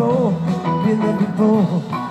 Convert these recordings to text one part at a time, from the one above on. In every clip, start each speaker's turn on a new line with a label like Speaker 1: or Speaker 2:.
Speaker 1: before, been there before.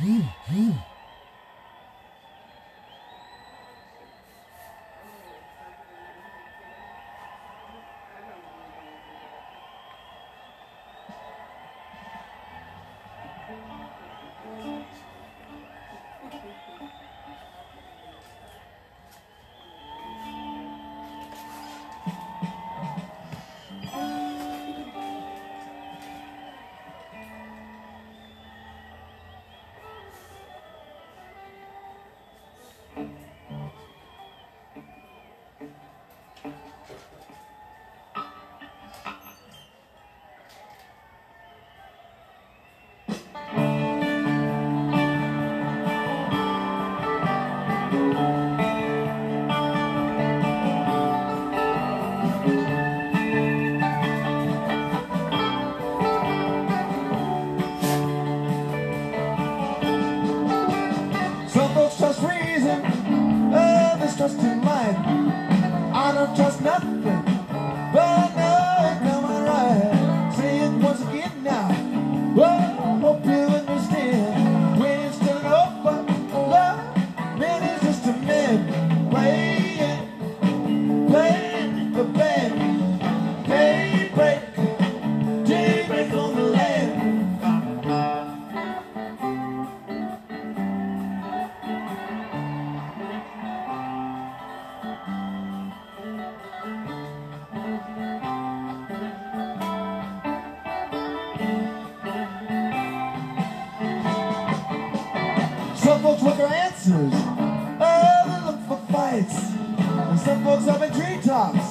Speaker 1: Some folks up in treetops,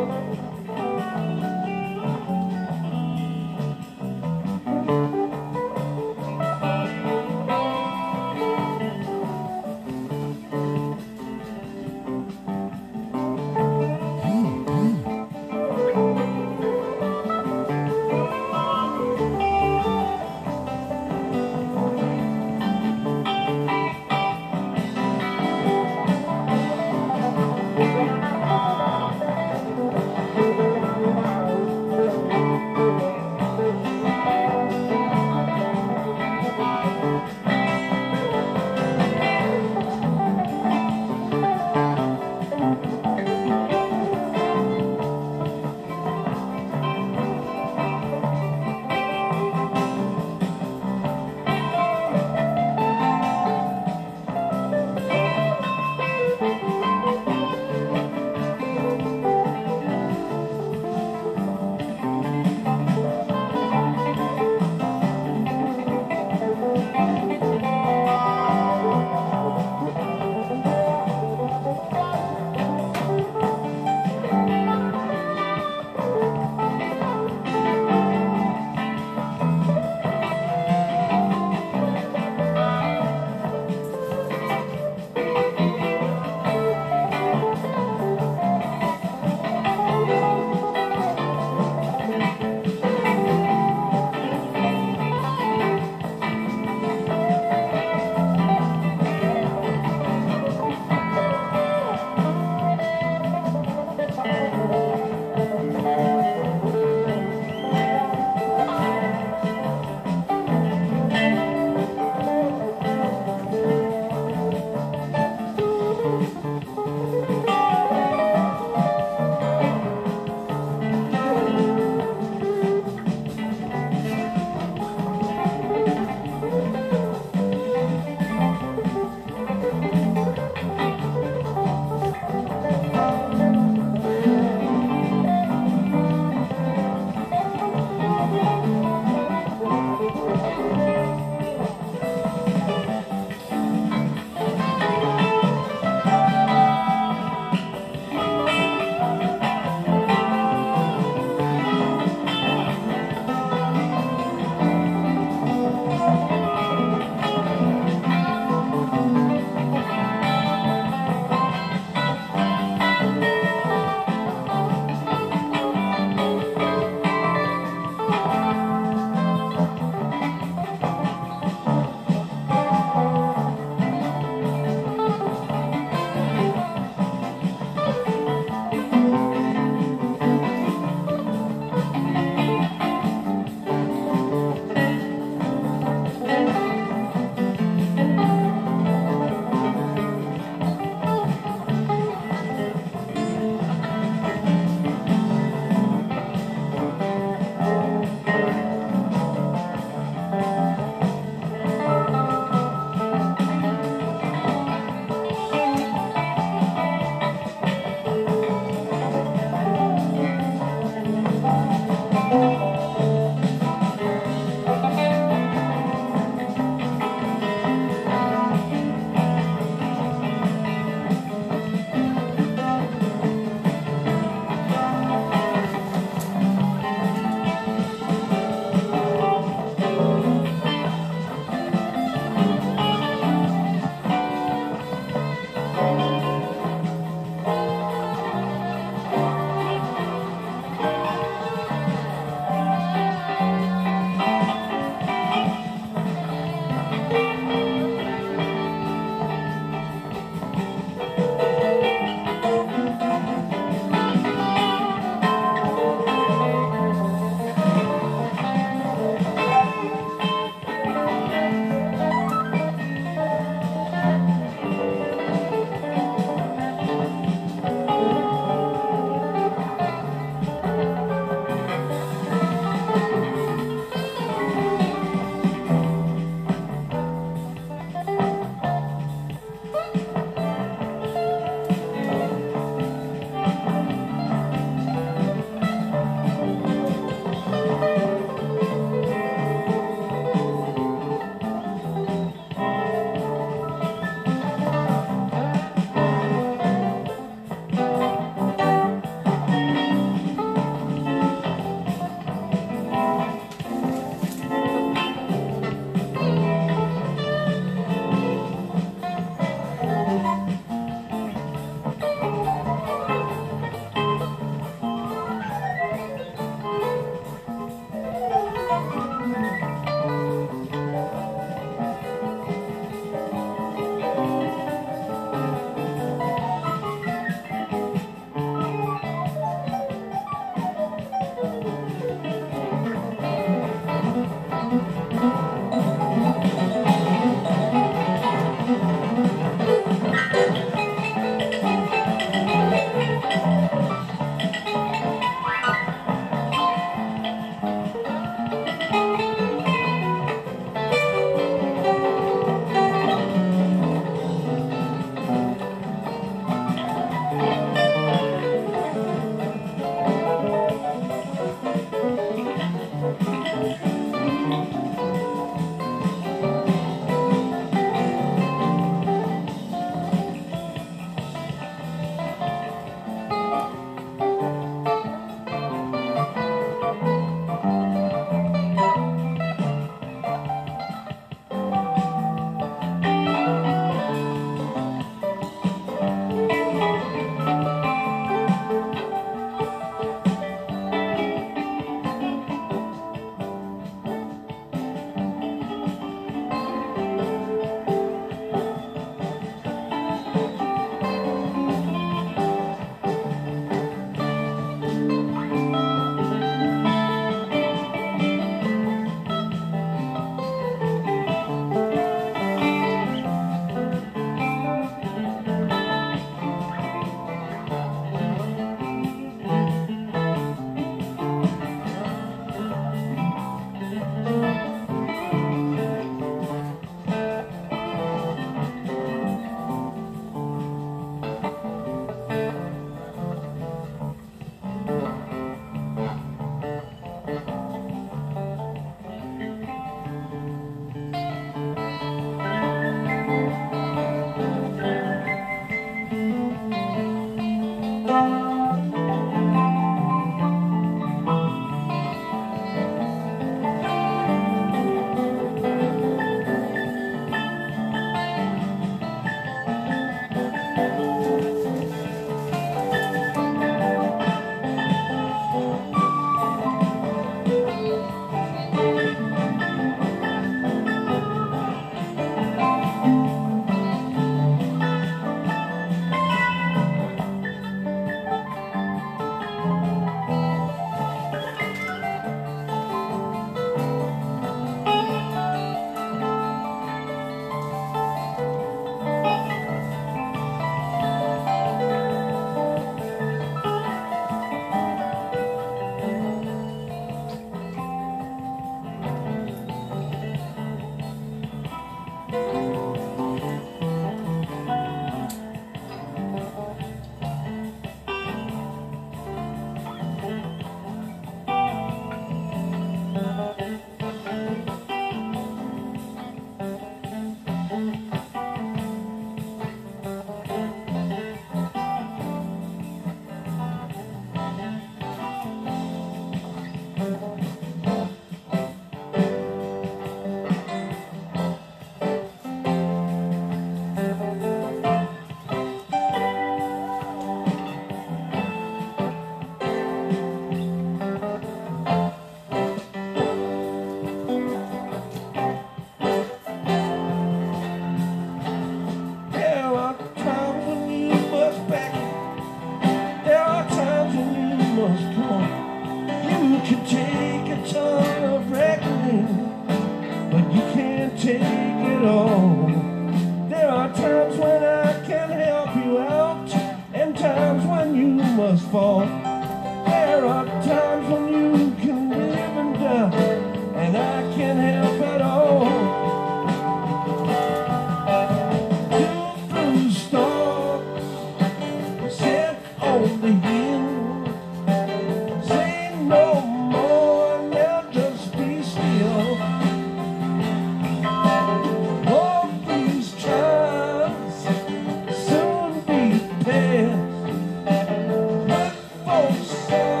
Speaker 2: Christ.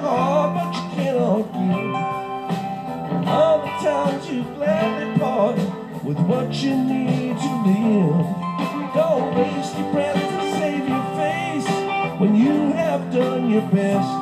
Speaker 2: hard, but you cannot give. And all the times you gladly part with what you need to live. Don't waste your breath to save your face when you have done your best.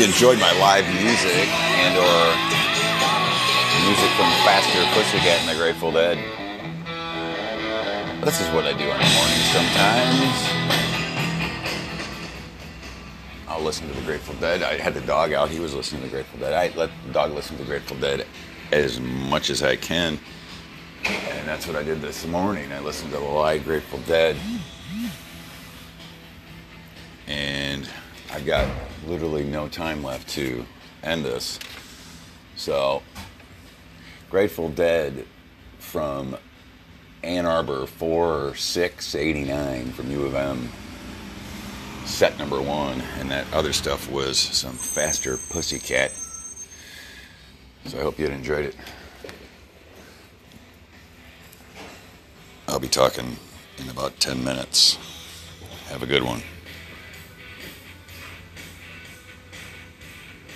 Speaker 3: You enjoyed my live music and or music from Faster Pussycat and the Grateful Dead. This is what I do in the morning sometimes. I'll listen to the Grateful Dead. I had the dog out. He was listening to the Grateful Dead. I let the dog listen to the Grateful Dead as much as I can. And that's what I did this morning. I listened to the live Grateful Dead. And I got literally no time left to end this. So, Grateful Dead from Ann Arbor 4689 from U of M. Set number one, and that other stuff was some faster pussycat. So I hope you enjoyed it. I'll be talking in about 10 minutes. Have a good one.